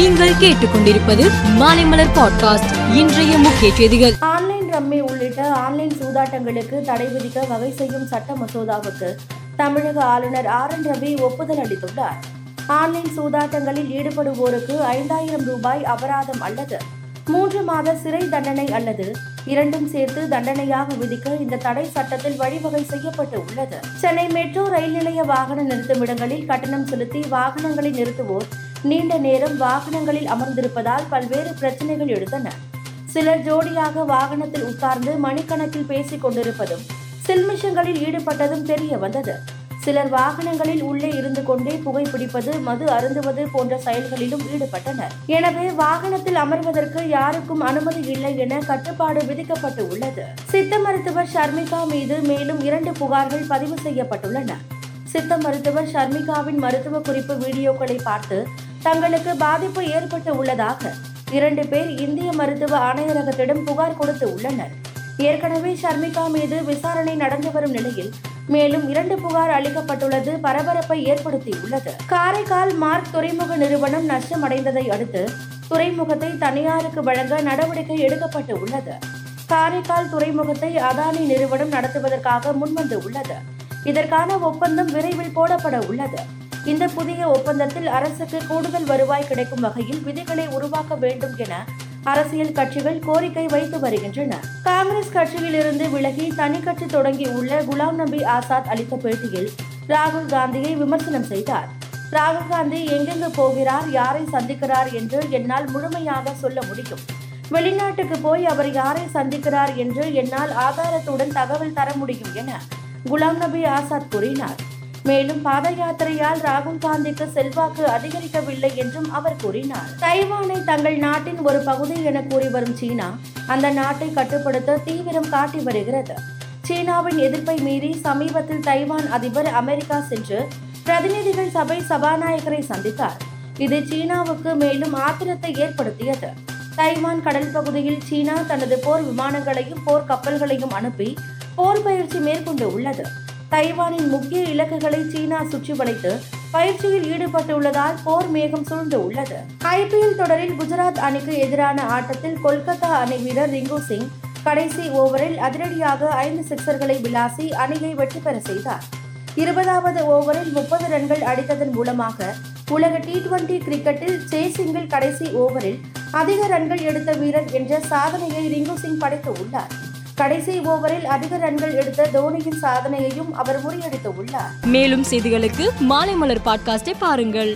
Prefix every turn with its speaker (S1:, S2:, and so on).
S1: நீங்கள் கேட்டுக்கொண்டிருப்பது மாலைமலர் பாட்காஸ்ட். இன்றைய முக்கிய செய்திகள்.
S2: ஆன்லைன் ரம்மி உள்ளிட்ட ஆன்லைன் சூதாட்டங்களுக்கு தடை விதிக்க வகை செய்யும் சட்ட மசோதாவுக்கு தமிழக ஆளுநர் ஆர் என் ரவி ஒப்புதல் அளித்துள்ளார். ஆன்லைன் சூதாட்டங்களில் ஈடுபடுவோருக்கு ஐந்தாயிரம் ரூபாய் அபராதம் அல்லது மூன்று மாத சிறை தண்டனை அல்லது இரண்டும் சேர்த்து தண்டனையாக விதிக்க இந்த தடை சட்டத்தில் வழிவகை செய்யப்பட்டு உள்ளது. சென்னை மெட்ரோ ரயில் நிலைய வாகன நிறுத்துமிடங்களில் கட்டணம் செலுத்தி வாகனங்களை நிறுத்துவோர் நீண்ட நேரம் வாகனங்களில் அமர்ந்திருப்பதால் பல்வேறு பிரச்சனைகள் எழுந்தன. சிலர் ஜோடியாக வாகனத்தில் உட்கார்ந்து மணிக்கணக்கில் பேசிக் கொண்டிருப்பதும் சில்மிஷங்களில் ஈடுபட்டதும் தெரிய வந்தது. சிலர் வாகனங்களில் உள்ளே இருந்து கொண்டே புகைப்பிடிப்பது மது அருந்துவது போன்ற செயல்களிலும் ஈடுபட்டனர். எனவே வாகனத்தில் அமர்வதற்கு யாருக்கும் அனுமதி இல்லை என கட்டுப்பாடு விதிக்கப்பட்டு உள்ளது. சித்த மருத்துவர் ஷர்மிகா மீது மேலும் இரண்டு புகார்கள் பதிவு செய்யப்பட்டுள்ளன. சித்த மருத்துவர் ஷர்மிகாவின் மருத்துவ குறிப்பு வீடியோக்களை பார்த்து தங்களுக்கு பாதிப்பு ஏற்பட்டு உள்ளதாக இரண்டு பேர் இந்திய மருத்துவ ஆணையரகத்திடம் புகார் கொடுத்து உள்ளனர். ஏற்கனவே ஷர்மிகா மீது விசாரணை நடந்து வரும் நிலையில் மேலும் இரண்டு புகார் அளிக்கப்பட்டுள்ளது பரபரப்பை ஏற்படுத்தியுள்ளது காரைக்கால் மார்க் துறைமுக நிறுவனம் நஷ்டமடைந்ததை அடுத்து துறைமுகத்தை தனியாருக்கு வழங்க நடவடிக்கை எடுக்கப்பட்டு உள்ளது. காரைக்கால் துறைமுகத்தை அதானி நிறுவனம் நடத்துவதற்காக முன்வந்து உள்ளது. இதற்கான ஒப்பந்தம் விரைவில் போடப்பட உள்ளது. இந்த புதிய ஒப்பந்தத்தில் அரசுக்கு கூடுதல் வருவாய் கிடைக்கும் வகையில் விதிகளை உருவாக்க வேண்டும் என அரசியல் கட்சிகள் கோரிக்கை வைத்து வருகின்றன. காங்கிரஸ் கட்சியில் இருந்து விலகி தனி கட்சி தொடங்கி உள்ள குலாம் நபி ஆசாத் அளித்த பேட்டியில் ராகுல் காந்தியை விமர்சனம் செய்தார். ராகுல் காந்தி எங்கெங்கு போகிறார் யாரை சந்திக்கிறார் என்று என்னால் முழுமையாக சொல்ல முடியும். வெளிநாட்டுக்கு போய் அவர் யாரை சந்திக்கிறார் என்று என்னால் ஆதாரத்துடன் தகவல் தர முடியும் என குலாம் நபி ஆசாத் கூறினார். மேலும் பாத யாத்திரையால் ராகுல் காந்திக்கு செல்வாக்கு அதிகரிக்கவில்லை என்றும் அவர் கூறினார். தைவானை தங்கள் நாட்டின் ஒரு பகுதி என கூறி வரும் சீனா அந்த நாட்டை கட்டுப்படுத்த தீவிரம் காட்டி வருகிறது. சீனாவின் எதிர்ப்பை மீறி சமீபத்தில் தைவான் அதிபர் அமெரிக்கா சென்று பிரதிநிதிகள் சபை சபாநாயகரை சந்தித்தார். இது சீனாவுக்கு மேலும் ஆத்திரத்தை ஏற்படுத்தியது. தைவான் கடல் பகுதியில் சீனா தனது போர் விமானங்களையும் போர் கப்பல்களையும் அனுப்பி போர் பயிற்சி மேற்கொண்டு உள்ளது. தைவானின் முக்கிய இலக்குகளை சீனா சுற்றி வளைத்து பயிற்சியில் ஈடுபட்டுள்ளதால் போர் மேகம் சூழ்ந்து உள்ளது. ஐபிஎல் தொடரில் குஜராத் அணிக்கு எதிரான ஆட்டத்தில் கொல்கத்தா அணி வீரர் ரிங்கு சிங் கடைசி ஓவரில் அதிரடியாக ஐந்து சிக்சர்களை விளாசி அணியை வெற்றி பெற செய்தார். இருபதாவது ஓவரில் முப்பது ரன்கள் அடித்ததன் மூலமாக உலக டி டுவெண்டி கிரிக்கெட்டில் சேசிங்கில் கடைசி ஓவரில் அதிக ரன்கள் எடுத்த வீரர் என்ற சாதனையை ரிங்கு சிங் படைத்து உள்ளார். கடைசி ஓவரில் அதிக ரன்கள் எடுத்த தோனியின் சாதனையையும் அவர் முறியடித்து உள்ளார்
S1: மேலும் செய்திகளுக்கு மாலைமலர் பாட்காஸ்டை பாருங்கள்.